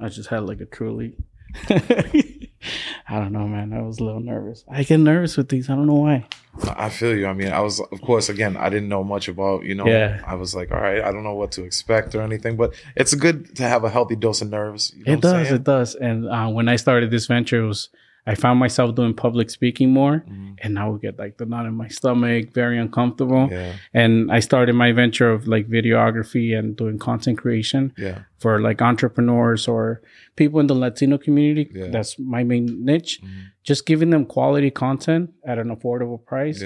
I just had like a truly. I don't know, man. I was a little nervous. I get nervous with these. I don't know why. I feel you. I mean, I was, of course, again, I didn't know much about, you know, Yeah. I was like, all right, I don't know what to expect or anything, but it's good to have a healthy dose of nerves. You know It what does. saying? It does. And uh, when I started this venture, it was I found myself doing public speaking more, Mhm. and I would get like the knot in my stomach, very uncomfortable. Yeah. And I started my venture of like videography and doing content creation Yeah. for like entrepreneurs or people in the Latino community. Yeah. That's my main niche. Mhm. Just giving them quality content at an affordable price.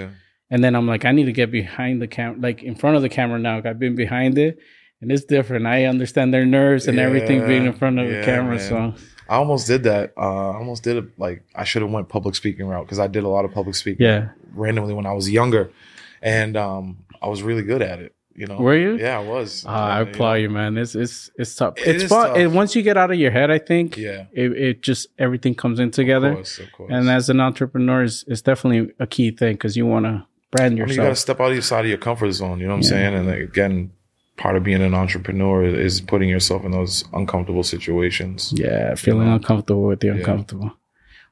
And then I'm like, I need to get behind the camera, like in front of the camera now. I've been behind it, and it's different. I understand their nerves and everything being in front of the camera. man. So I almost did that. Uh, I almost did it. Like I should have went public speaking route because I did a lot of public speaking yeah, randomly when I was younger, and um, I was really good at it. You know, Were you? Yeah, I was. Uh, I You know? applaud you, man. It's it's it's tough. It it's fun. tough. And once you get out of your head, I think Yeah, it, it just everything comes in together. of course, of course. And as an entrepreneur, is it's definitely a key thing because you want to brand I mean, you got to yourself. step out of your side of your comfort zone. You know what I'm Yeah. saying? And like, again, part of being an entrepreneur is putting yourself in those uncomfortable situations. yeah, feeling know? uncomfortable with the Yeah. uncomfortable.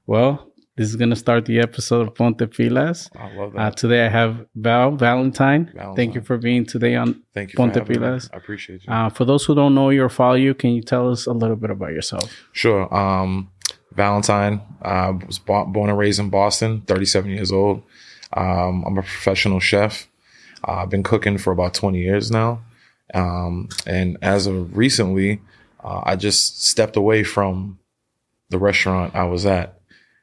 Well, this is gonna start the episode of Ponte Pilas. I love Uh, that. today I have Val Valentine. Thank you for being today on. Thank you Ponte having me. Pilas. I appreciate you. Uh, for those who don't know you or follow you, can you tell us a little bit about yourself? Sure. Um, Valentine uh, was bo- born and raised in Boston, 37 years old. Um, I'm a professional chef. Uh, I've been cooking for about 20 years now. Um, and as of recently, uh, I just stepped away from the restaurant I was at.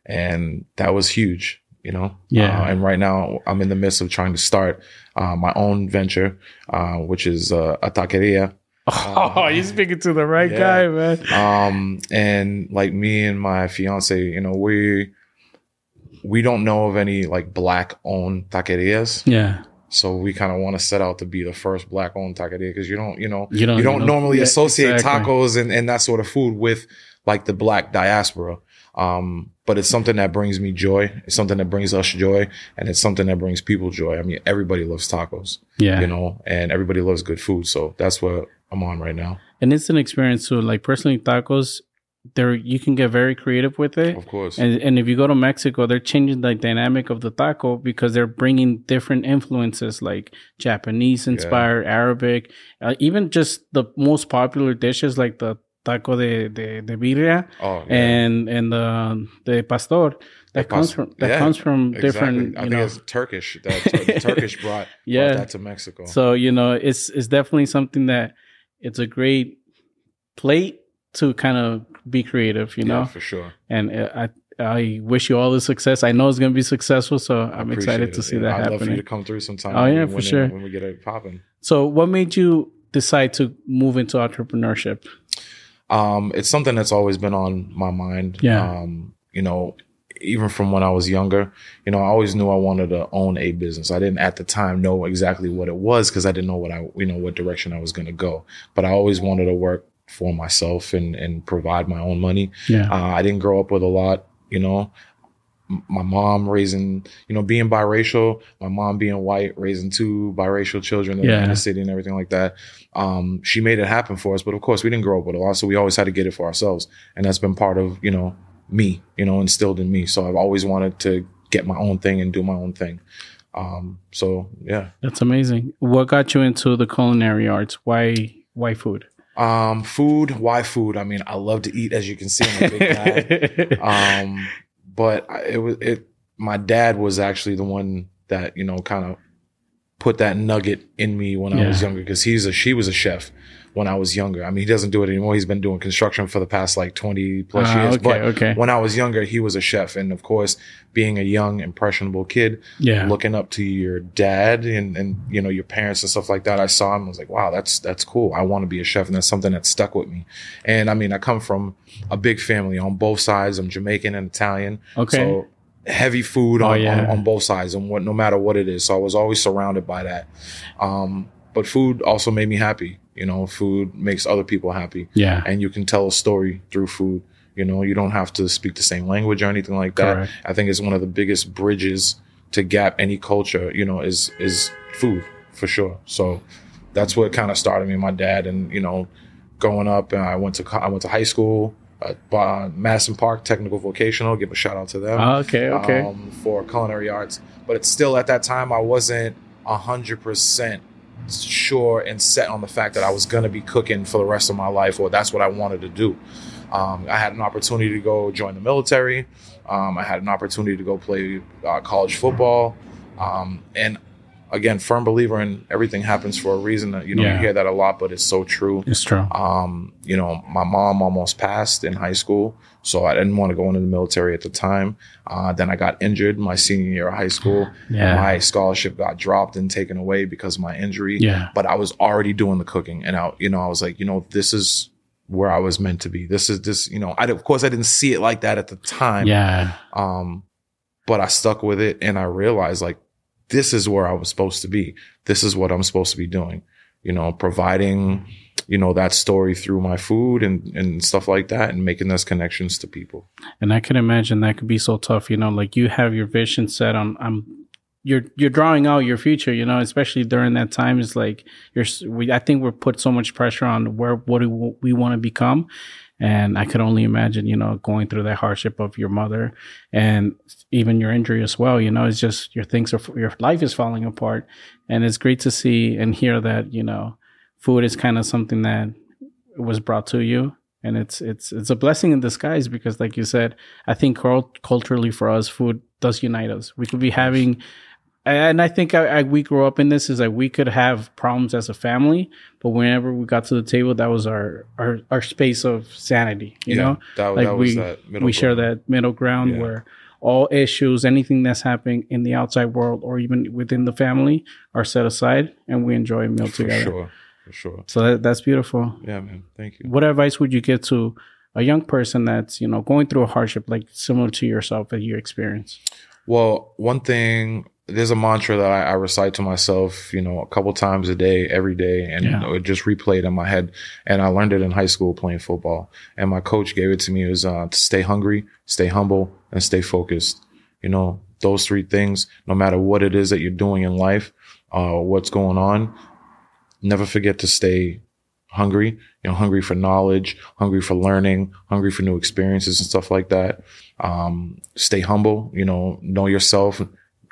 And that was huge, you know? Yeah. Uh, and right now I'm in the midst of trying to start uh, my own venture, uh, which is uh, a taqueria. Oh, you're speaking to the right yeah. guy, man. um and like me and my fiance you know we we don't know of any like black owned taquerias Yeah, so we kind of want to set out to be the first black owned taqueria because you don't you know you don't. you don't normally yeah, associate exactly. tacos and, and that sort of food with like the black diaspora um but it's something that brings me joy it's something that brings us joy and it's something that brings people joy i mean everybody loves tacos Yeah, you know and everybody loves good food so that's what i'm on right now and it's an experience too. Like personally, tacos, there you can get very creative with it. of course And and if you go to Mexico, they're changing the dynamic of the taco because they're bringing different influences like Japanese inspired, Arabic, uh, even just the most popular dishes like the taco de de, de birria oh yeah. and and the the pastor that comes from that yeah, comes from different Exactly. I you think know it's Turkish. That Turkish brought, Yeah. brought that to Mexico. so you know it's it's definitely something that it's a great plate to kind of be creative you know? yeah, know for sure. and uh, I I wish you all the success. I know it's going to be successful, so I'm excited to see Yeah, that I'd love for you to come through sometime. Oh, yeah, for when- sure. When we get it popping. So, what made you decide to move into entrepreneurship? Um, it's something that's always been on my mind. Yeah. Um, you know, even from when I was younger, you know, I always knew I wanted to own a business. I didn't at the time know exactly what it was because I didn't know what I, you know, what direction I was going to go. But I always wanted to work for myself and and provide my own money. Yeah, Uh, I didn't grow up with a lot, you know. M- My mom raising, you know, being biracial, my mom being white, raising two biracial children in the city and everything like that. Um, she made it happen for us, but of course, we didn't grow up with a lot, so we always had to get it for ourselves, and that's been part of, you know, me, you know, instilled in me. So I've always wanted to get my own thing and do my own thing. Um, so yeah. that's amazing. What got you into the culinary arts? Why why food? Um, food, why food? I mean, I love to eat, as you can see, I'm a big guy. um but it was it my dad was actually the one that you know kind of put that nugget in me when I was younger because he's a she was a chef when I was younger. I mean, he doesn't do it anymore. He's been doing construction for the past like 20 plus Ah, years. okay, but okay. when I was younger, he was a chef. And of course, being a young, impressionable kid, yeah, looking up to your dad and, and, you know, your parents and stuff like that, I saw him. I was like, wow, that's, that's cool. I want to be a chef. And that's something that stuck with me. And I mean, I come from a big family on both sides. I'm Jamaican and Italian. okay. So heavy food Oh, on, yeah. on, on both sides and what, no matter what it is. So I was always surrounded by that. Um, but food also made me happy. You know, food makes other people happy yeah, and you can tell a story through food. You know, you don't have to speak the same language or anything like that. Correct. I think it's one of the biggest bridges to gap any culture, you know, is is food for sure. So that's what kind of started me. My dad and, you know, growing up, and I went to I went to high school at uh, Madison Park Technical Vocational. Give a shout out to them. Oh, okay, okay. Um, for culinary arts, but it's still at that time I wasn't hundred percent sure and set on the fact that I was going to be cooking for the rest of my life, or that's what I wanted to do. Um, I had an opportunity to go join the military. Um, I had an opportunity to go play uh, college football, um, and again, firm believer in everything happens for a reason. You know, Yeah. you hear that a lot, but it's so true. It's true. Um, you know, my mom almost passed in high school, so I didn't want to go into the military at the time. Uh, then I got injured my senior year of high school. Yeah. My scholarship got dropped and taken away because of my injury. Yeah. But I was already doing the cooking, and I, you know, I was like, you know, this is where I was meant to be. This is this, you know, I of course I didn't see it like that at the time. Yeah. Um, but I stuck with it and I realized like this is where I was supposed to be. This is what I'm supposed to be doing. You know, providing, you know, that story through my food and, and stuff like that and making those connections to people. And I can imagine that could be so tough, you know, like you have your vision set on I'm you're you're drawing out your future, you know, especially during that time is like you're we I think we're put so much pressure on where what do we want to become. And I could only imagine, you know, going through that hardship of your mother and even your injury as well. You know, it's just your things are your life is falling apart, and it's great to see and hear that you know, food is kind of something that was brought to you, and it's it's it's a blessing in disguise because, like you said, I think cul- culturally for us, food does unite us. We could be having. And I think I, I, we grew up in this is like we could have problems as a family, but whenever we got to the table, that was our our, our space of sanity. You know, that, like that was we that middle we share that middle ground Yeah. where all issues, anything that's happening in the outside world or even within the family, are set aside, and we enjoy a meal for together. sure. For sure. So that, that's beautiful. Yeah, man. Thank you. What advice would you give to a young person that's you know going through a hardship like similar to yourself that you experienced? Well, one thing, there's a mantra that I, I recite to myself, you know, a couple times a day, every day, and Yeah. it just replayed in my head. And I learned it in high school playing football. And my coach gave it to me. It was uh, to stay hungry, stay humble, and stay focused. You know, those three things, no matter what it is that you're doing in life, uh, what's going on, never forget to stay hungry, you know, hungry for knowledge, hungry for learning, hungry for new experiences and stuff like that. Um, stay humble, you know, know yourself,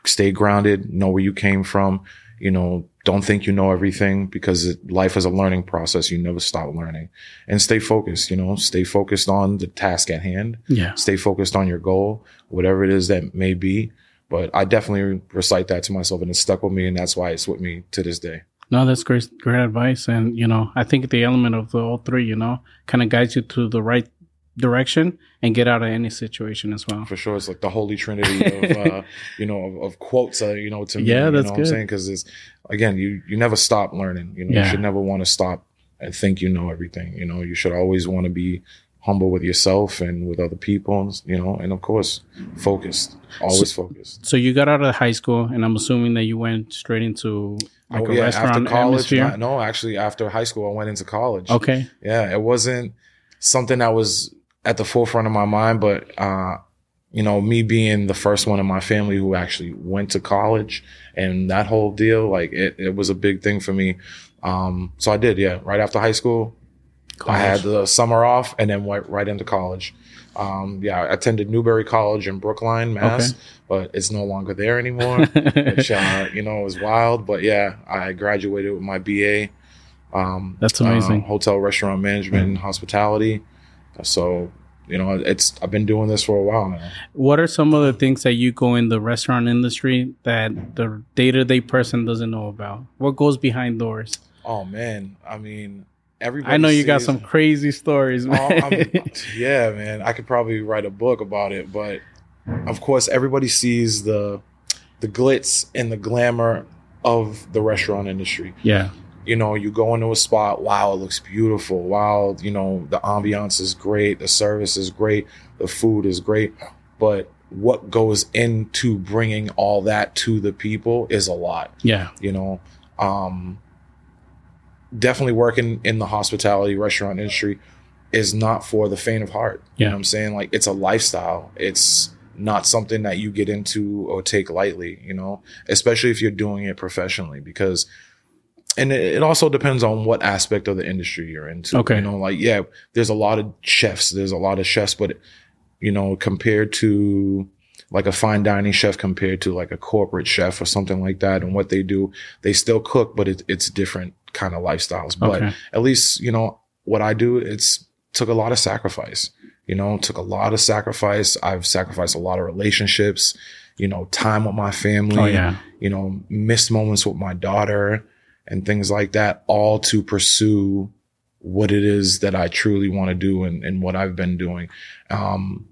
stay grounded, know where you came from, you know, don't think you know everything because it, life is a learning process. You never stop learning and stay focused, you know, stay focused on the task at hand, Yeah, stay focused on your goal, whatever it is that may be. But I definitely recite that to myself and it stuck with me. And that's why it's with me to this day. no, that's great, great advice. And you know, I think the element of the all three, you know, kind of guides you to the right direction and get out of any situation as well. for sure. It's like the holy trinity of, uh, you know, of, of quotes, uh, you know, to me, Yeah, you that's know what good. I'm saying? Cause it's, again, you, you never stop learning, you know, Yeah. you should never want to stop and think you know everything, you know, you should always want to be humble with yourself and with other people, you know, and of course, focused, always focused. So you got out of high school, and I'm assuming that you went straight into like Oh, a restaurant atmosphere. no, no, actually after high school, I went into college. Okay. yeah, it wasn't something that was at the forefront of my mind, but uh, you know, me being the first one in my family who actually went to college and that whole deal, like it, it was a big thing for me. Um, so I did, yeah. Right after high school, I had the summer off and then went right into college. Um, yeah, I attended Newbury College in Brookline, Mass, Okay. but it's no longer there anymore which uh, you know was wild. But yeah, I graduated with my BA. Um, That's amazing. uh, hotel, restaurant management, and hospitality. So you know, it's I've been doing this for a while now. What are some of the things that you go in the restaurant industry that the day to day person doesn't know about? What goes behind doors? Oh man, I mean, everybody. I know you got some crazy stories, Oh, man. I'm- yeah, man. I could probably write a book about it, but of course, everybody sees the the glitz and the glamour of the restaurant industry. yeah, you know, you go into a spot, wow, it looks beautiful. Wow, you know, the ambiance is great, the service is great, the food is great. But what goes into bringing all that to the people is a lot, yeah, you know. Um, definitely working in the hospitality restaurant industry is not for the faint of heart. You Yeah. know what I'm saying? Like it's a lifestyle. It's not something that you get into or take lightly, you know, especially if you're doing it professionally because and it, it also depends on what aspect of the industry you're into. Okay. You know, like, yeah, there's a lot of chefs. There's a lot of chefs, but, you know, compared to like a fine dining chef compared to like a corporate chef or something like that and what they do, they still cook, but it, it's different kind of lifestyles. But Okay. at least, you know, what I do, it's took a lot of sacrifice, you know, took a lot of sacrifice. I've sacrificed a lot of relationships, you know, time with my family Oh yeah. you know, missed moments with my daughter and things like that, all to pursue what it is that I truly want to do and, and what I've been doing. Um,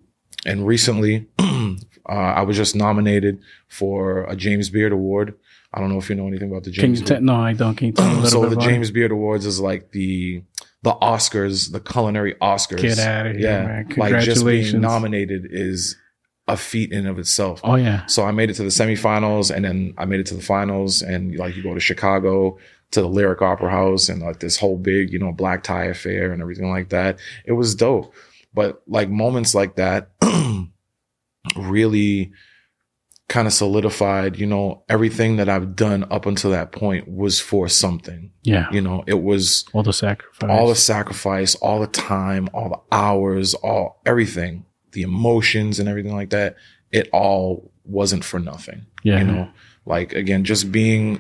and recently, uh, I was just nominated for a James Beard Award. I don't know if you know anything about the Can James you Beard. No, I don't. Can you tell me a little so bit the about it? James Beard Awards is like the the Oscars, the culinary Oscars. Get out of here, yeah, man! like just Congratulations. being nominated is a feat in of itself. oh yeah. So I made it to the semifinals and then I made it to the finals and like you go to Chicago to the Lyric Opera House and like this whole big, you know, black tie affair and everything like that. It was dope. But like moments like that really kind of solidified, you know, everything that I've done up until that point was for something. Yeah. You know, it was All the sacrifice. all the sacrifice, all the time, all the hours, all everything, the emotions and everything like that. It all wasn't for nothing. yeah. You know, like again, just being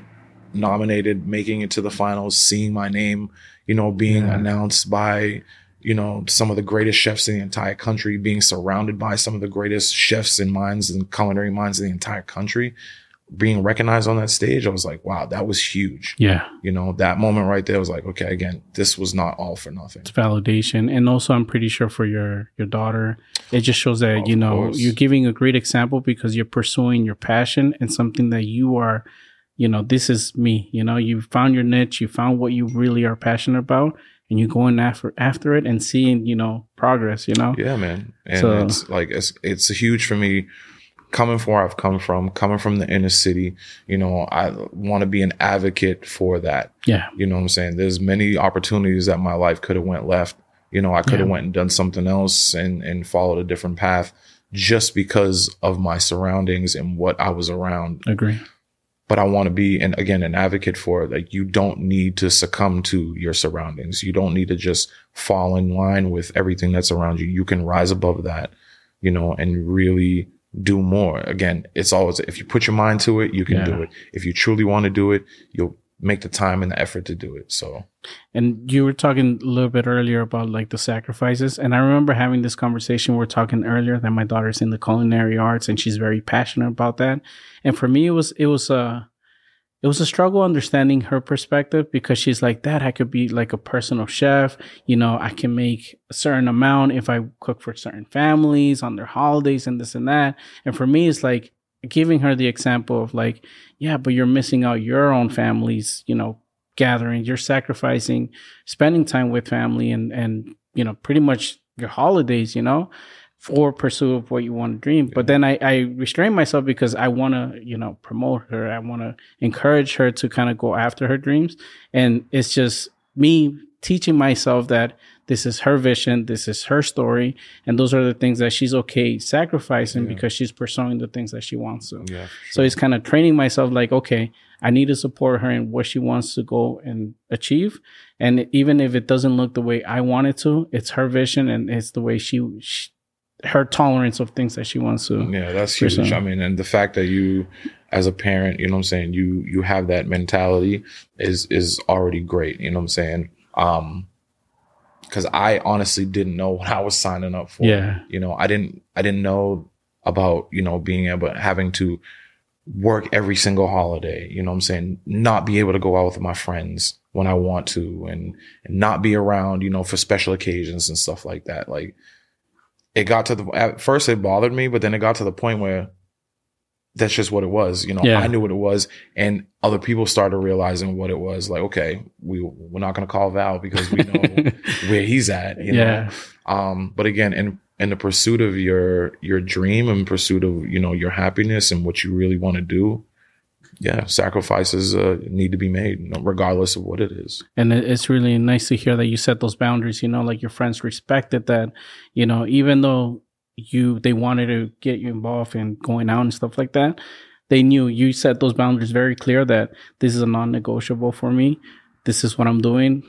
nominated, making it to the finals, seeing my name, you know, being Yeah. announced by, you know, some of the greatest chefs in the entire country, being surrounded by some of the greatest chefs and minds and culinary minds in the entire country, being recognized on that stage, I was like, wow, that was huge. Yeah. You know, that moment right there was like, okay, again, this was not all for nothing. It's validation, and also I'm pretty sure for your your daughter, it just shows that Of you know course. you're giving a great example because you're pursuing your passion and something that you are, you know, this is me. You know, you found your niche, you found what you really are passionate about, and you're going after after it and seeing you know progress. You know. Yeah, man. And So- it's like it's it's huge for me coming from where I've come from, coming from the inner city, you know, I want to be an advocate for that. Yeah. You know what I'm saying? There's many opportunities that my life could have went left. You know, I could have Yeah. went and done something else and and followed a different path just because of my surroundings and what I was around. Agree. But I want to be and again an advocate for it. like you don't need to succumb to your surroundings. You don't need to just fall in line with everything that's around you. You can rise above that, you know, and really do more. Again, it's always if you put your mind to it, you can Yeah. do it. If you truly want to do it, you'll make the time and the effort to do it. So And you were talking a little bit earlier about like the sacrifices. And I remember having this conversation. We are talking earlier that my daughter's in the culinary arts and she's very passionate about that. And for me, it was, it was a, it was a struggle understanding her perspective because she's like, Dad, I could be like a personal chef. You know, I can make a certain amount if I cook for certain families on their holidays and this and that. And for me, it's like giving her the example of like, yeah, but you're missing out your own family's, you know, gathering. You're sacrificing spending time with family and and you know pretty much your holidays. You know, for pursuit of what you want to dream. But then I I restrain myself because I want to you know promote her. I want to encourage her to kind of go after her dreams. And it's just me teaching myself that this is her vision, this is her story, and those are the things that she's okay sacrificing Yeah. because she's pursuing the things that she wants to. yeah. So it's kind of training myself like, okay, I need to support her in what she wants to go and achieve. And even if it doesn't look the way I want it to, it's her vision and it's the way she, she her tolerance of things that she wants to. Yeah, that's huge. I mean, and the fact that you, as a parent, you know what I'm saying, you you have that mentality is is already great. You know what I'm saying? Um, because I honestly didn't know what I was signing up for. Yeah. You know, I didn't I didn't know about you know being able having to work every single holiday. You know what I'm saying? Not be able to go out with my friends when I want to, and and not be around. You know, for special occasions and stuff like that. Like it got to the at first it bothered me, but then it got to the point where that's just what it was. You know, Yeah. I knew what it was, and other people started realizing what it was. Like, okay, we we're not going to call Val because we know where he's at. You know, yeah. um, but again, in in the pursuit of your your dream and pursuit of you know your happiness and what you really want to do, yeah, sacrifices uh, need to be made, regardless of what it is. and it's really nice to hear that you set those boundaries you know like your friends respected that you know even though you they wanted to get you involved in going out and stuff like that they knew you set those boundaries very clear that this is a non-negotiable for me. This is what I'm doing.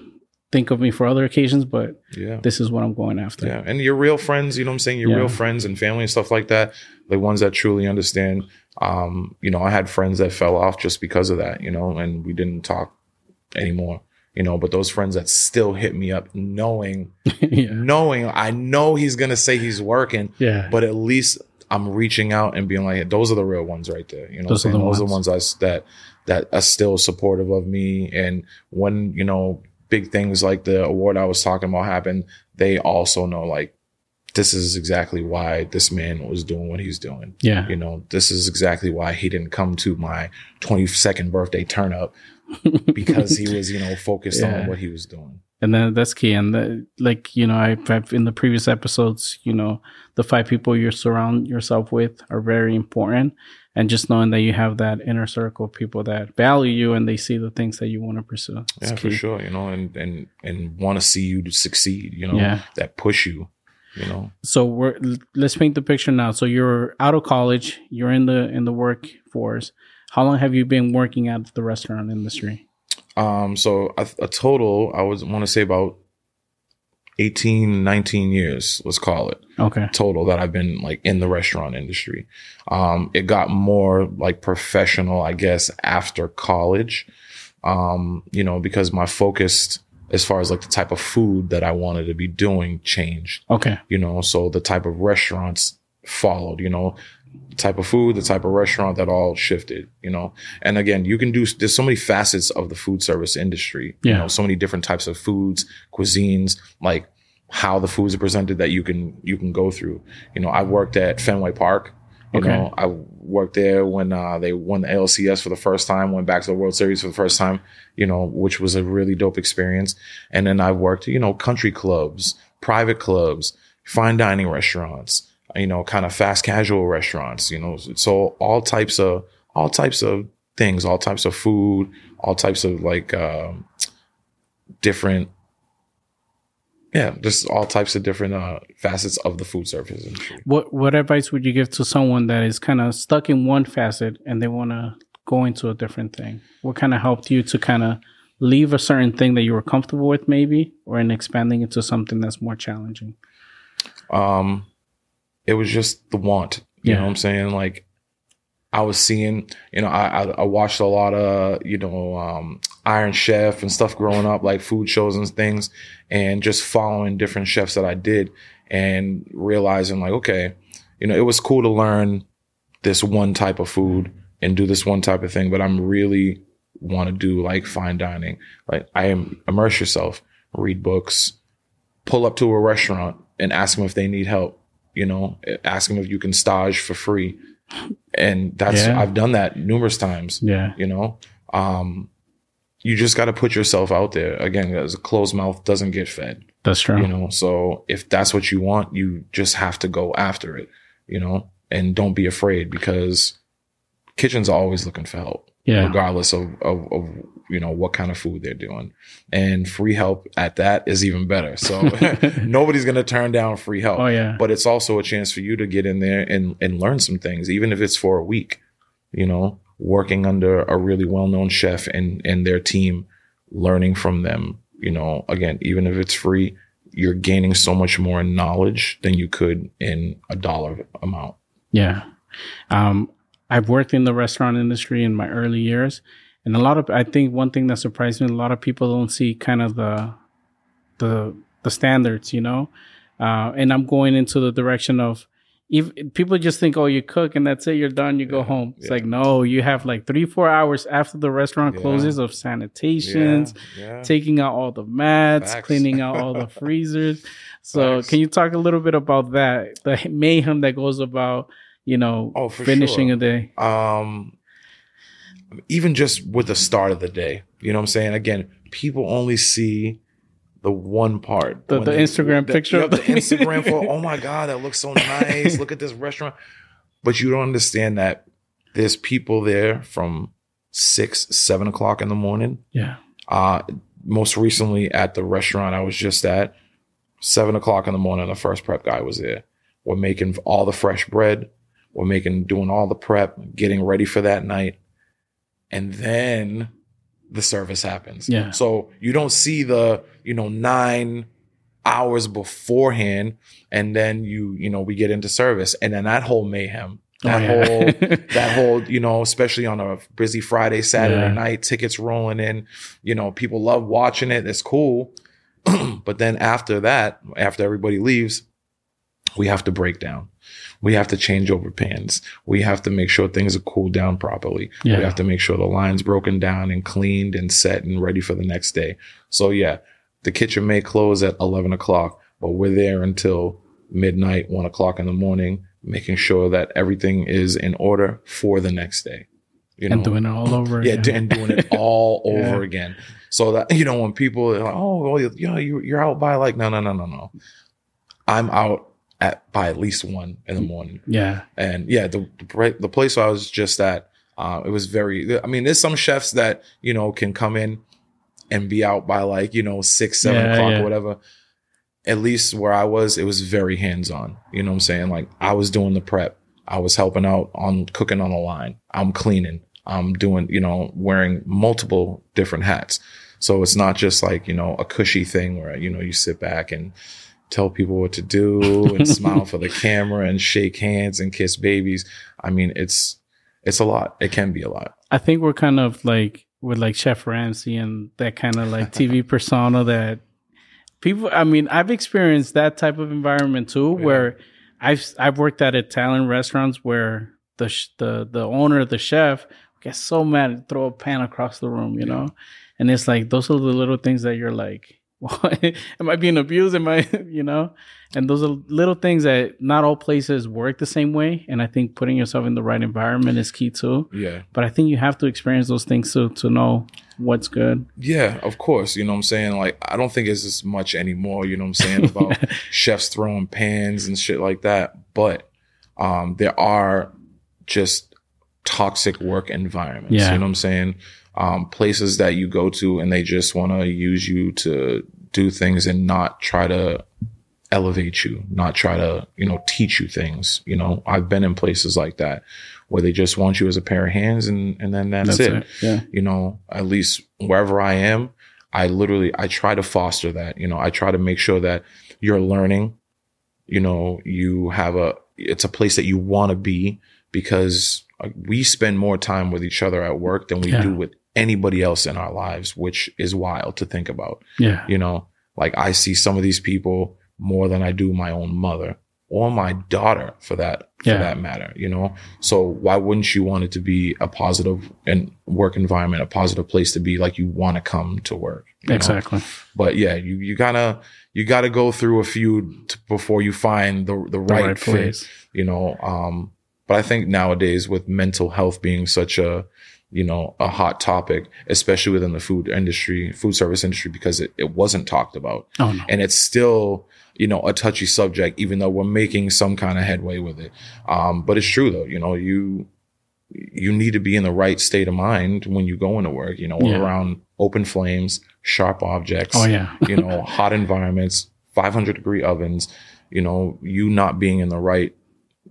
Think of me for other occasions, but Yeah. this is what I'm going after. Yeah. And your real friends, you know what I'm saying? Your Yeah. real friends and family and stuff like that, the ones that truly understand. Um, you know, I had friends that fell off just because of that, you know, and we didn't talk anymore, you know, but those friends that still hit me up knowing, yeah. knowing I know he's going to say he's working, Yeah. but at least I'm reaching out and being like, those are the real ones right there. You know, Those are the those are ones. the ones I, that that are still supportive of me. And when you know big things like the award I was talking about happen, they also know like this is exactly why this man was doing what he was doing. yeah. You know, this is exactly why he didn't come to my 22nd birthday turn up because he was, you know, focused Yeah. on what he was doing. and then that's key and the, like you know I've, I've in the previous episodes you know the five people you surround yourself with are very important and just knowing that you have that inner circle of people that value you and they see the things that you want to pursue yeah, for sure. You know, and and and want to see you to succeed. You know, Yeah. that push you. You know, so we're let's paint the picture now so you're out of college you're in the in the workforce how long have you been working at the restaurant industry um, so a, a total I was want to say about 18, 19 years. Let's call it okay total that I've been like in the restaurant industry. Um, it got more like professional, I guess, after college. Um, you know, because my focus as far as like the type of food that I wanted to be doing changed. okay you know so the type of restaurants followed you know type of food the type of restaurant that all shifted you know and again you can do there's so many facets of the food service industry you Yeah. know so many different types of foods cuisines like how the foods are presented that you can you can go through you know i worked at fenway park you Okay. know i worked there when uh, they won the alcs for the first time went back to the world series for the first time you know which was a really dope experience and then i worked you know country clubs private clubs fine dining restaurants you know kind of fast casual restaurants you know so all types of all types of things all types of food all types of like um, different yeah just all types of different uh, facets of the food service industry. What what advice would you give to someone that is kind of stuck in one facet and they want to go into a different thing? What kind of helped you to kind of leave a certain thing that you were comfortable with maybe or in expanding into something that's more challenging? Um it was just the want you Yeah. know what i'm saying? Like i was seeing you know i i, watched a lot of you know um iron chef and stuff growing up like food shows and things and just following different chefs that i did and realizing like okay you know it was cool to learn this one type of food and do this one type of thing but i'm really want to do like fine dining. Like i am immerse yourself read books pull up to a restaurant and ask them if they need help you know ask them if you can stage for free and that's Yeah. i've done that numerous times yeah. you know? Um you just got to put yourself out there. Again as a closed mouth doesn't get fed. That's true. You know so if that's what you want you just have to go after it you know? And don't be afraid because kitchens are always looking for help yeah. regardless of, of, of you know what kind of food they're doing. And free help at that is even better. So nobody's going to turn down free help. Oh yeah. But it's also a chance for you to get in there and and learn some things even if it's for a week you know working under a really well-known chef and and their team learning from them. You know again even if it's free you're gaining so much more knowledge than you could in a dollar amount. Yeah. Um, I've worked in the restaurant industry in my early years. And a lot of, I think one thing that surprised me, a lot of people don't see kind of the, the, the standards, you know? Uh, and I'm going into the direction of, if people just think, oh, you cook and that's it, you're done, you go home. It's yeah. like, no, you have like three, four hours after the restaurant Yeah. closes of sanitations, yeah. taking out all the mats, Facts. cleaning out all the freezers. So, Facts. can you talk a little bit about that? The mayhem that goes about, you know, Oh, finishing sure. a day. um even just with the start of the day you know what i'm saying? Again people only see the one part. The- the they- Instagram picture? yeah, of the the- instagram for oh my god that looks so nice. Look at this restaurant. But you don't understand that there's people there from six seven o'clock in the morning. Yeah. uh most recently at the restaurant i was just at seven o'clock in the morning the first prep guy was there. We're making all the fresh bread. We're making, doing all the prep, getting ready for that night. And then the service happens. Yeah. So you don't see the, you know, nine hours beforehand. And then you, you know, we get into service and then that whole mayhem, oh, that Oh, yeah. whole, that whole, you know, especially on a busy Friday, Saturday Yeah. night, tickets rolling in, you know, people love watching it. It's cool. but then after that, after everybody leaves, we have to break down. We have to change over pans. We have to make sure things are cooled down properly. Yeah. We have to make sure the line's broken down and cleaned and set and ready for the next day. So yeah, the kitchen may close at 11 o'clock, but we're there until midnight, one o'clock in the morning, making sure that everything is in order for the next day. You know, and doing it all over. yeah, again. and doing it all Yeah. over again. So that you know, when people are like, "Oh, well, you know, you're out by like no, no, no, no, no," I'm out at by at least one in the morning, yeah. and yeah, the the, place I was just at, uh, it was very. I mean, there's some chefs that you know can come in and be out by like you know six, seven Yeah, o'clock yeah. or whatever. At least where I was, it was very hands on. You know what I'm saying? Like I was doing the prep. I was helping out on cooking on the line. I'm cleaning. I'm doing, you know, wearing multiple different hats. So it's not just like, you know, a cushy thing where, you know, you sit back and tell people what to do and smile for the camera and shake hands and kiss babies. I mean, it's, it's a lot. It can be a lot. I think we're kind of like with like Chef Ramsay and that kind of like TV persona that people. I mean, I've experienced that type of environment too, Yeah. where I've I've worked at Italian restaurants where the sh- the the owner, the chef, gets so mad and throw a pan across the room, you know, and it's like those are the little things that you're like. Am I being abused? Am I, you know? And those are little things that not all places work the same way. And I think putting yourself in the right environment is key too Yeah. but I think you have to experience those things to to know what's good. Yeah, of course. You know what I'm saying? Like, I don't think it's as much anymore, you know what I'm saying, about chefs throwing pans and shit like that. But um, there are just toxic work environments. Yeah. You know what I'm saying? Um, places that you go to and they just want to use you to do things and not try to elevate you, not try to, you know, teach you things. You know, I've been in places like that where they just want you as a pair of hands and, and then that's, it Yeah. you know, at least wherever I am, I literally I try to foster that. You know, I try to make sure that you're learning. You know, you have a it's a place that you want to be because uh, we spend more time with each other at work than we Yeah. do with anybody else in our lives, which is wild to think about. Yeah. You know, like I see some of these people more than I do my own mother or my daughter for that for Yeah. that matter, you know? So why wouldn't you want it to be a positive and work environment, a positive place to be like you want to come to work? you know? Exactly. But yeah, you you gotta you gotta go through a few t- before you find the the The right, right fit, place. you know. Um, but I think nowadays with mental health being such a you know a hot topic, especially within the food industry, food service industry, because it, it wasn't talked about Oh no. and it's still you know a touchy subject even though we're making some kind of headway with it um but it's true though you know you you need to be in the right state of mind when you go into work you know Yeah. around open flames sharp objects Oh yeah. you know hot environments 500 degree ovens you know you not being in the right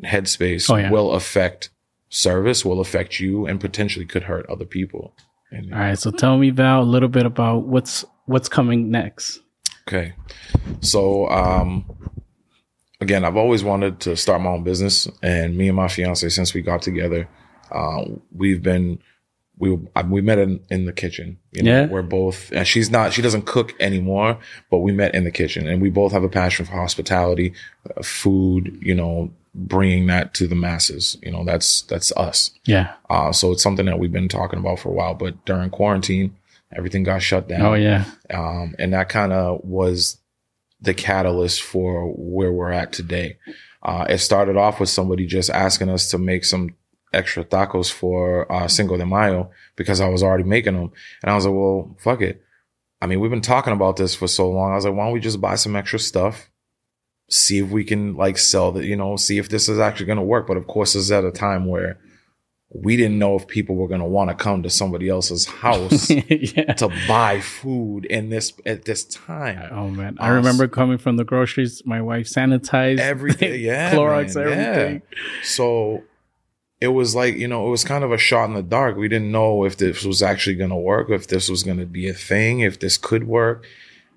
headspace Oh, yeah. will affect service will affect you and potentially could hurt other people and All right. So tell me, Val, a little bit about what's what's coming next. Okay. So, um, again, I've always wanted to start my own business, and me and my fiance, since we got together, uh, we've been we we met in, in the kitchen. You know, Yeah. we're both. And she's not. She doesn't cook anymore, but we met in the kitchen, and we both have a passion for hospitality, uh, food. You know, bringing that to the masses. You know, that's that's us. Yeah. Uh, so it's something that we've been talking about for a while. But during quarantine, everything got shut down Oh yeah. um, and that kind of was the catalyst for where we're at today. Uh, it started off with somebody just asking us to make some extra tacos for uh, Cinco de Mayo because I was already making them, and I was like, "Well, fuck it." I mean, we've been talking about this for so long. I was like, "Why don't we just buy some extra stuff?" See if we can like sell that, you know, see if this is actually going to work. But of course, this is at a time where we didn't know if people were going to want to come to somebody else's house yeah. to buy food in this at this time. Oh man, I Uh, remember coming from the groceries. My wife sanitized Everything, yeah, Clorox, man, yeah. So it was like, you know, it was kind of a shot in the dark. We didn't know if this was actually going to work, if this was going to be a thing, if this could work.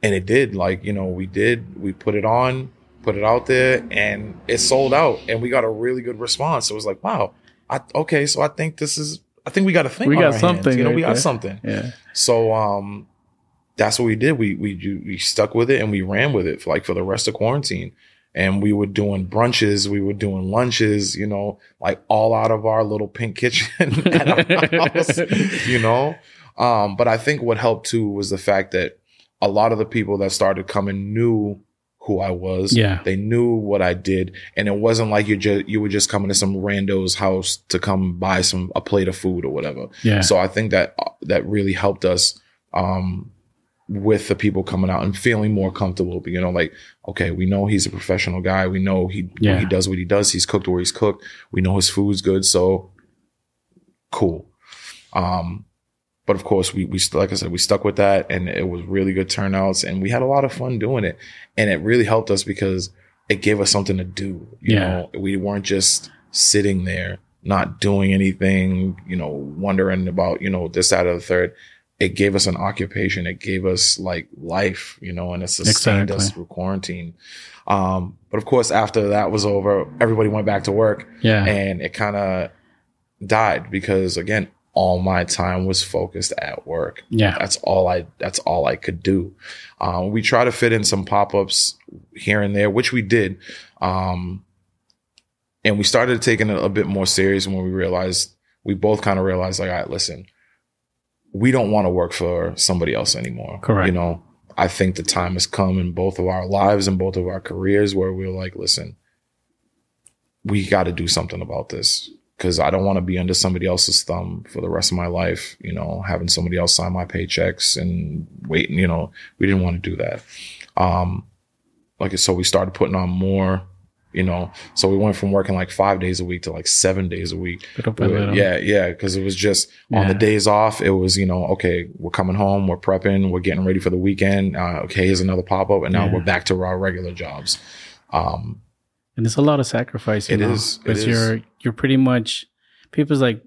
And it did. Like, you know, we did, we put it on, put it out there, and it sold out. And we got a really good response. It was like, wow, I, okay, so I think this is, I think we got a thing. We got something. Hands. You know, right we got there. something. Yeah. So, um, that's what we did. We, we, we stuck with it and we ran with it for like for the rest of quarantine and we were doing brunches, we were doing lunches, you know, like all out of our little pink kitchen at our house, you know. Um, but I think what helped too was the fact that a lot of the people that started coming knew who I was. Yeah. They knew what I did. And it wasn't like you just you were just coming to some rando's house to come buy some a plate of food or whatever. Yeah. So I think that that really helped us um with the people coming out and feeling more comfortable. But, You know, like, okay, we know he's a professional guy. We know he Yeah. he does what he does. He's cooked where he's cooked. We know his food's good. So cool. Um, but of course, we we like I said, we stuck with that, and it was really good turnouts, and we had a lot of fun doing it, and it really helped us because it gave us something to do. You Yeah. know, we weren't just sitting there not doing anything. You know, wondering about you know this that or the third. It gave us an occupation. It gave us like life, you know, and it sustained us Exactly. through quarantine. Um, but of course, after that was over, everybody went back to work Yeah. and it kind of died because again all my time was focused at work. Yeah. that's all i that's all i could do. Um, we try to fit in some pop-ups here and there which we did. Um, and we started taking it a bit more serious when we realized we both kind of realized like all right listen we don't want to work for somebody else anymore. Correct. you know i think the time has come in both of our lives and both of our careers where we're like listen we got to do something about this because I don't want to be under somebody else's thumb for the rest of my life. You know, having somebody else sign my paychecks and waiting. You know, we didn't want to do that. Um, like so, we started putting on more. You know, so we went from working like five days a week to like seven days a week. Little by little. Yeah, yeah, because it was just on the days off. It was you know, okay, we're coming home, we're prepping, we're getting ready for the weekend. Uh, okay, here's another pop up, and now Yeah. we're back to our regular jobs. Um, and it's a lot of sacrifice. You It know, is. It because is. you're you're pretty much people's like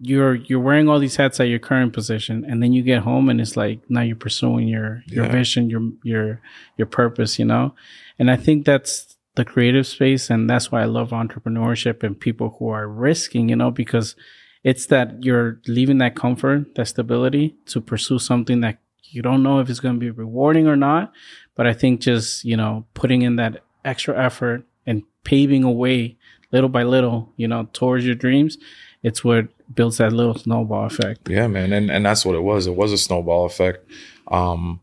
you're you're wearing all these hats at your current position, and then you get home and it's like now you're pursuing your your Yeah. vision, your your your purpose. You know, and I think that's the creative space, and that's why I love entrepreneurship and people who are risking. You know, because it's that you're leaving that comfort, that stability to pursue something that you don't know if it's going to be rewarding or not. But I think just, you know, putting in that extra effort paving a way little by little, you know, towards your dreams, it's what builds that little snowball effect. Yeah, man, and and that's what it was. It was a snowball effect. Um,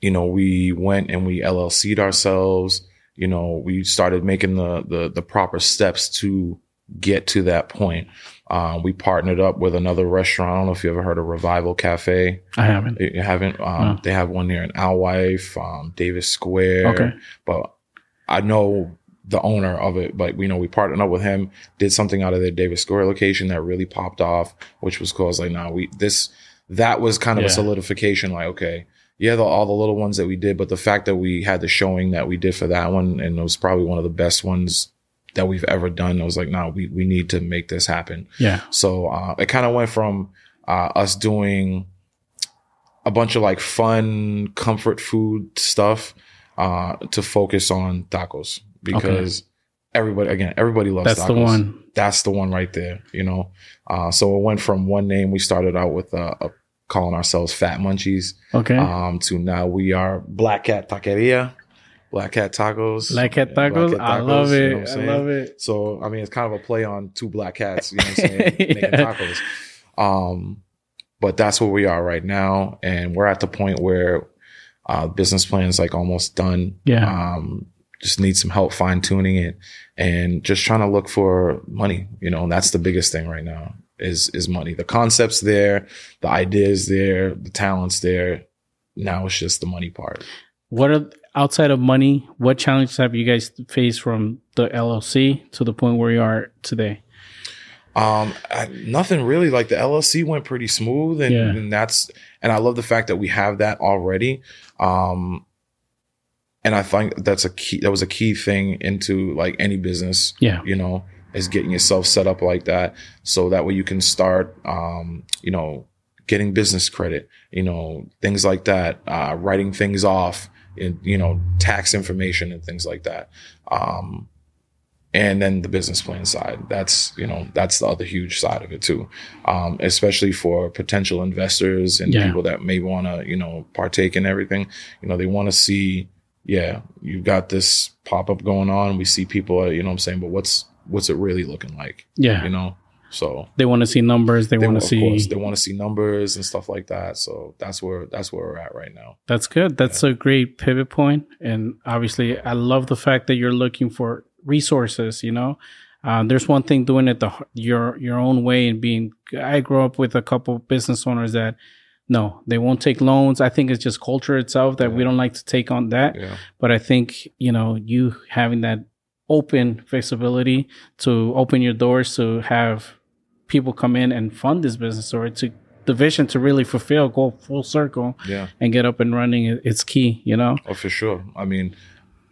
you know, we went and we LLC'd ourselves. You know, we started making the the the proper steps to get to that point. Uh, we partnered up with another restaurant. I don't know if you ever heard of Revival Cafe. I haven't. You haven't? Um, No. They have one here in Alewife, um, Davis Square. Okay. But I know the owner of it, but you know, we partnered up with him, did something out of the Davis Square location that really popped off, which was cause like, nah, we, this, that was kind of a solidification. Like, okay, yeah, the, all the little ones that we did, but the fact that we had the showing that we did for that one, and it was probably one of the best ones that we've ever done. I was like, nah, we, we need to make this happen. Yeah. So uh, it kind of went from uh, us doing a bunch of like fun comfort food stuff uh, to focus on tacos because everybody again everybody loves That's tacos. the one. That's the one right there. You know. Uh, so it went from one name we started out with uh, uh, calling ourselves Fat Munchies Okay. um, to now we are Black Cat Taqueria. Black Cat Tacos. Black Cat Yeah, tacos. Cat I love Tacos, you it. know I love it. So I mean, it's kind of a play on two black cats. You know what I'm saying? Making tacos. Um, but that's where we are right now, and we're at the point where uh, business plan is like almost done. Yeah. Um, just need some help fine tuning it, and just trying to look for money. You know, and that's the biggest thing right now is is money. The concepts there, the ideas there, the talents there. Now it's just the money part. What are outside of money? What challenges have you guys faced from the LLC to the point where you are today? Um, I, nothing really. Like the LLC went pretty smooth, and, Yeah. and that's and I love the fact that we have that already. Um, and I think that's a key. That was a key thing into like any business. Yeah. You know, is getting yourself set up like that so that way you can start um, you know getting business credit you know things like that uh, writing things off in you know tax information and things like that um, and then the business plan side that's you know that's the other huge side of it too um, especially for potential investors and Yeah. people that may want to you know partake in everything you know they want to see yeah you've got this pop-up going on we see people you know what i'm saying but what's what's it really looking like Yeah. you know so They want to see numbers. They, they want to course, see. they want to see numbers and stuff like that so that's where that's where we're at right now That's good. That's a great pivot point. And obviously, I love the fact that you're looking for resources. You know, uh, there's one thing doing it the your your own way and being. I grew up with a couple business owners that no, they won't take loans. I think it's just culture itself that we don't like to take on that. yeah But I think you know you having that open flexibility to open your doors to have people come in and fund this business or to the vision to really fulfill, go full circle yeah and get up and running it's key you know Oh, for sure. I mean,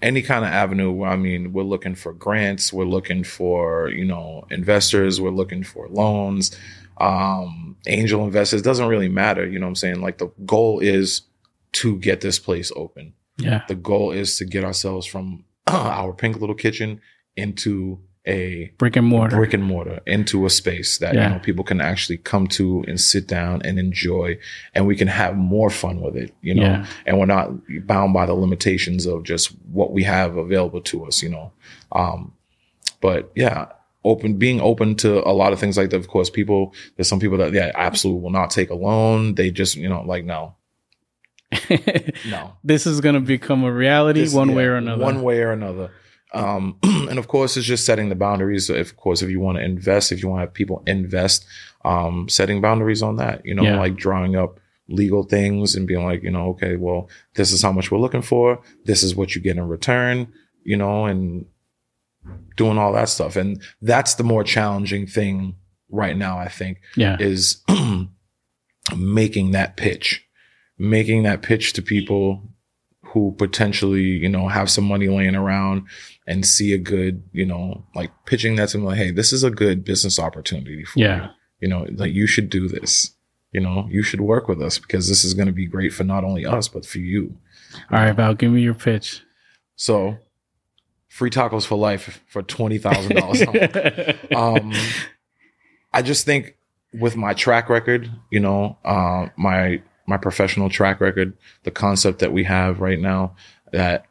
any kind of avenue. I mean, we're looking for grants. We're looking for you know investors. We're looking for loans, um, angel investors. Doesn't really matter. You know what I'm saying? Like the goal is to get this place open. yeah The goal is to get ourselves from our pink little kitchen into a brick and mortar. brick and mortar into a space that Yeah. you know people can actually come to and sit down and enjoy and we can have more fun with it you know? Yeah. and we're not bound by the limitations of just what we have available to us you know? Um but yeah open being open to a lot of things like that of course people there's some people that yeah absolutely will not take a loan. They just you know like no. No. This is gonna become a reality this- one yeah, way or another. One way or another. Um, and of course, it's just setting the boundaries. If, of course, if you want to invest, if you want to have people invest, um, setting boundaries on that, you know, Yeah. like drawing up legal things and being like, you know, okay, well, this is how much we're looking for. This is what you get in return, you know, and doing all that stuff. And that's the more challenging thing right now, I think, yeah is making that pitch, making that pitch to people who potentially, you know, have some money laying around and see a good, you know, like pitching that to them like, hey, this is a good business opportunity for Yeah. you. You know, like you should do this. You know, you should work with us because this is going to be great for not only us, but for you. all right val give me your pitch So free tacos for life for $20,000. um, I just think with my track record, you know, uh, my my professional track record, the concept that we have right now, that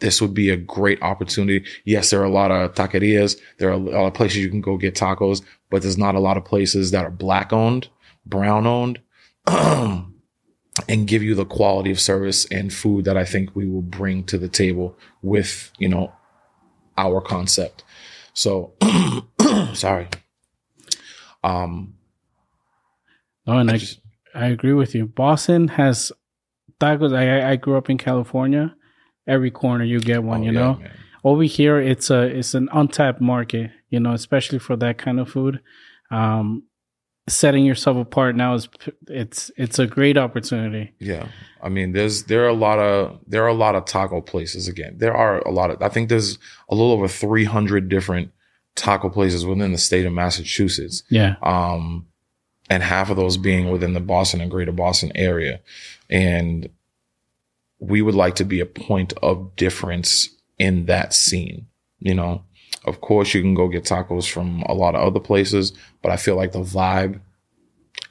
this would be a great opportunity. Yes, there are a lot of taquerias. There are a lot of places you can go get tacos, but there's not a lot of places that are black owned, brown owned, and give you the quality of service and food that I think we will bring to the table with, you know, our concept. So, sorry. Um, oh and I just, I agree with you boston has tacos I, I- I grew up in california every corner you get one oh, you yeah, know man. over here it's a it's an untapped market you know especially for that kind of food um setting yourself apart now is it's it's a great opportunity Yeah. I mean, there's there are a lot of there are a lot of taco places again. There are a lot of I think there's a little over 300 different taco places within the state of Massachusetts. yeah Um and half of those being within the Boston and greater Boston area. And we would like to be a point of difference in that scene, you know. Of course, you can go get tacos from a lot of other places, but I feel like the vibe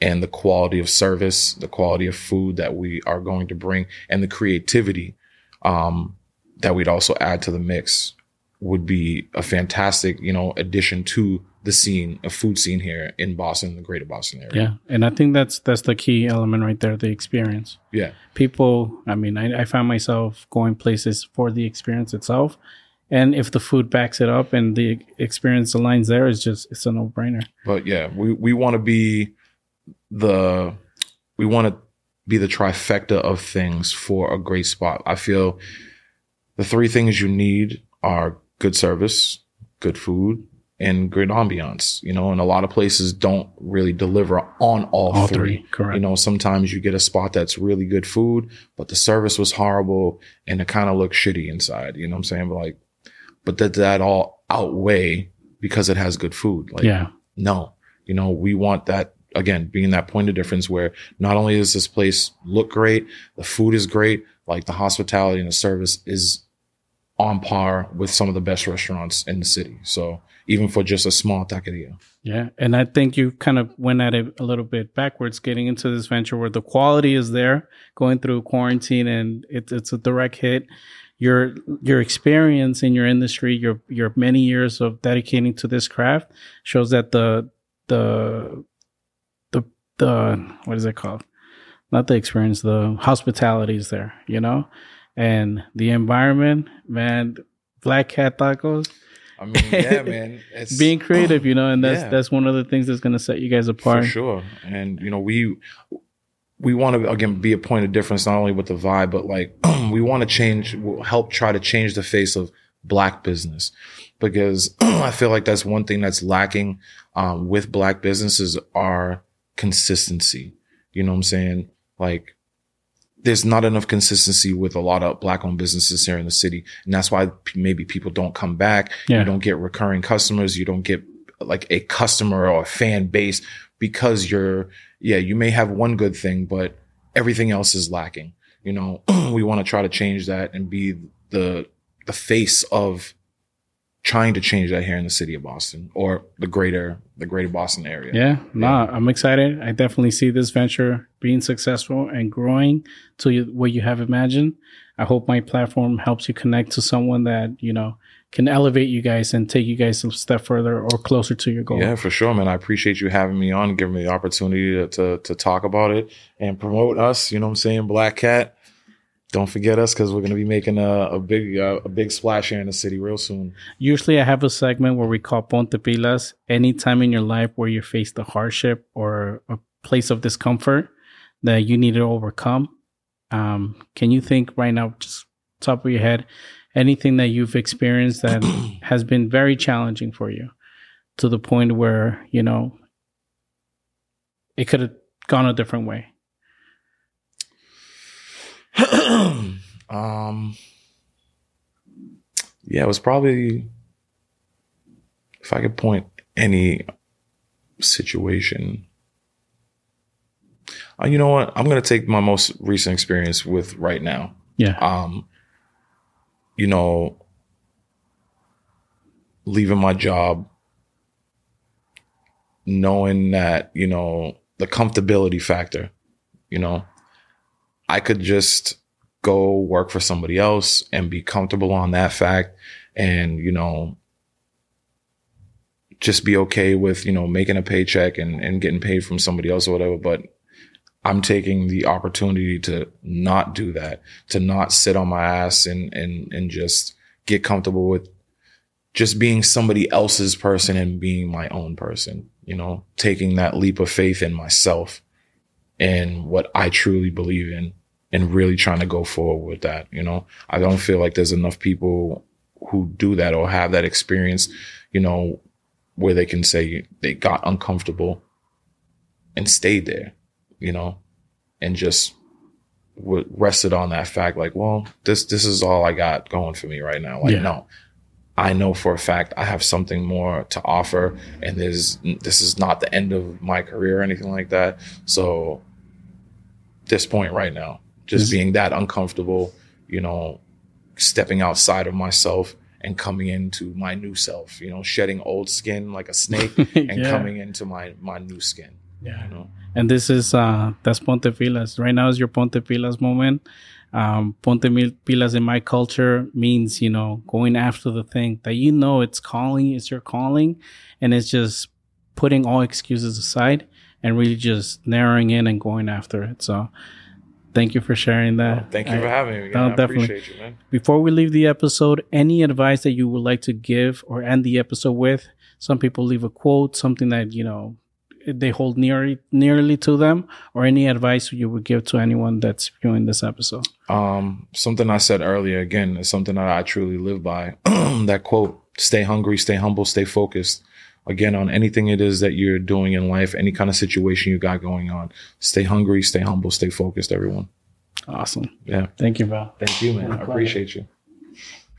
and the quality of service, the quality of food that we are going to bring, and the creativity um, that we'd also add to the mix would be a fantastic, you know, addition to the scene, a food scene here in Boston, the greater Boston area. yeah and i think that's that's the key element right there the experience Yeah. people i mean I, I find myself going places for the experience itself and if the food backs it up and the experience aligns there it's just it's a no-brainer But yeah, we, we want to be the, we want to be the trifecta of things for a great spot. I feel the three things you need are good service, good food, and good ambiance, you know, and a lot of places don't really deliver on all, all three. three correct You know, sometimes you get a spot that's really good food, but the service was horrible and it kind of looks shitty inside. You know what I'm saying? But like, but that that all outweigh because it has good food. Like, yeah. no, you know, we want that again, being that point of difference where not only does this place look great, the food is great, like the hospitality and the service is on par with some of the best restaurants in the city. So even for just a small taqueria. Yeah. And I think you kind of went at it a little bit backwards getting into this venture where the quality is there going through quarantine and it's it's a direct hit. Your your experience in your industry, your your many years of dedicating to this craft shows that the the the the what is it called? Not the experience, the hospitality is there, you know? And the environment, man, black cat tacos I mean, yeah, man. It's being creative, you know, and that's Yeah. that's one of the things that's gonna set you guys apart. for sure. And you know, we we want to again be a point of difference not only with the vibe, but like we want to change, we'll help try to change the face of black business because I feel like that's one thing that's lacking um, with black businesses are consistency. You know what I'm saying? Like there's not enough consistency with a lot of black owned businesses here in the city. And that's why p- maybe people don't come back. Yeah. You don't get recurring customers. You don't get like a customer or a fan base because you're, yeah, you may have one good thing, but everything else is lacking. You know, we want to try to change that and be the, the face of trying to change that here in the city of Boston or the greater, the greater Boston area. Yeah, nah, I'm excited. I definitely see this venture being successful and growing to you, what you have imagined. I hope my platform helps you connect to someone that you know can elevate you guys and take you guys a step further or closer to your goal. Yeah, for sure, man. I appreciate you having me on, giving me the opportunity to, to, to talk about it and promote us. You know what I'm saying? Black Cat. Don't forget us because we're going to be making a, a big uh, a big splash here in the city real soon. Usually, I have a segment where we call Ponte Pilas. Any time in your life where you face the hardship or a place of discomfort that you need to overcome, um, can you think right now, just top of your head, anything that you've experienced that has been very challenging for you to the point where you know it could have gone a different way? um, yeah, it was probably if I could point any situation. Uh, you know what? I'm gonna take my most recent experience with right now. Yeah, um, you know, leaving my job, knowing that, you know, the comfortability factor, you know, I could just go work for somebody else and be comfortable on that fact and, you know, just be okay with, you know, making a paycheck and, and getting paid from somebody else or whatever. But I'm taking the opportunity to not do that, to not sit on my ass and, and, and just get comfortable with just being somebody else's person and being my own person, you know, taking that leap of faith in myself and what I truly believe in and really trying to go forward with that. You know, I don't feel like there's enough people who do that or have that experience, you know, where they can say they got uncomfortable and stayed there, you know, and just rested on that fact, like, well, this this is all I got going for me right now. Like, Yeah. no, I know for a fact I have something more to offer, and there's this is not the end of my career or anything like that. So, this point right now, just being that uncomfortable, you know, stepping outside of myself and coming into my new self, you know, shedding old skin like a snake and Yeah. coming into my my new skin. yeah. You know, And this is uh that's Ponte Pilas. Right now is your Ponte Pilas moment. Um, Ponte Mil- Pilas in my culture means you know going after the thing that you know it's calling, it's your calling, and it's just putting all excuses aside and really just narrowing in and going after it. So, thank you for sharing that. thank you I- for having me. no, I definitely. appreciate you, man. before we leave the episode, any advice that you would like to give or end the episode with? Some people leave a quote, something that you know they hold nearly nearly to them, or any advice you would give to anyone that's viewing this episode. Um, something I said earlier again is something that I truly live by. that quote: "Stay hungry, stay humble, stay focused." Again, on anything it is that you're doing in life, any kind of situation you got going on, stay hungry, stay humble, stay focused. Everyone, Awesome. yeah. Thank you, Val. Thank you, man. I appreciate you.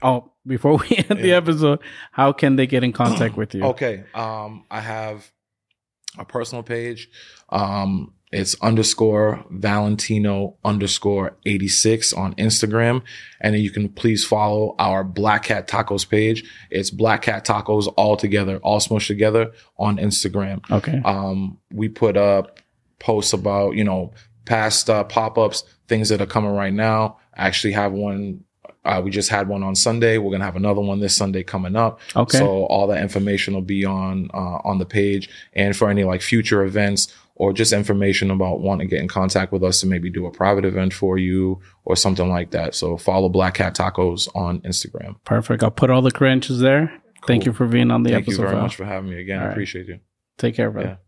Oh, before we end the episode, how can they get in contact with you? Okay. Um, I have a personal page. Um, it's underscore Valentino underscore 86 on Instagram. And then you can please follow our Black Cat Tacos page. It's Black Cat Tacos all together, all smushed together on Instagram. Okay. Um, we put up posts about, you know, past uh, pop ups, things that are coming right now. I actually have one. Uh, we just had one on Sunday. We're gonna have another one this Sunday coming up. Okay. So all that information will be on uh, on the page, and for any like future events or just information about wanting to get in contact with us to maybe do a private event for you or something like that. So follow Black Cat Tacos on Instagram. Perfect. I'll put all the credentials there. Thank you for being on the episode. Thank you very much for having me again. All I right. appreciate you. Take care, brother. Yeah.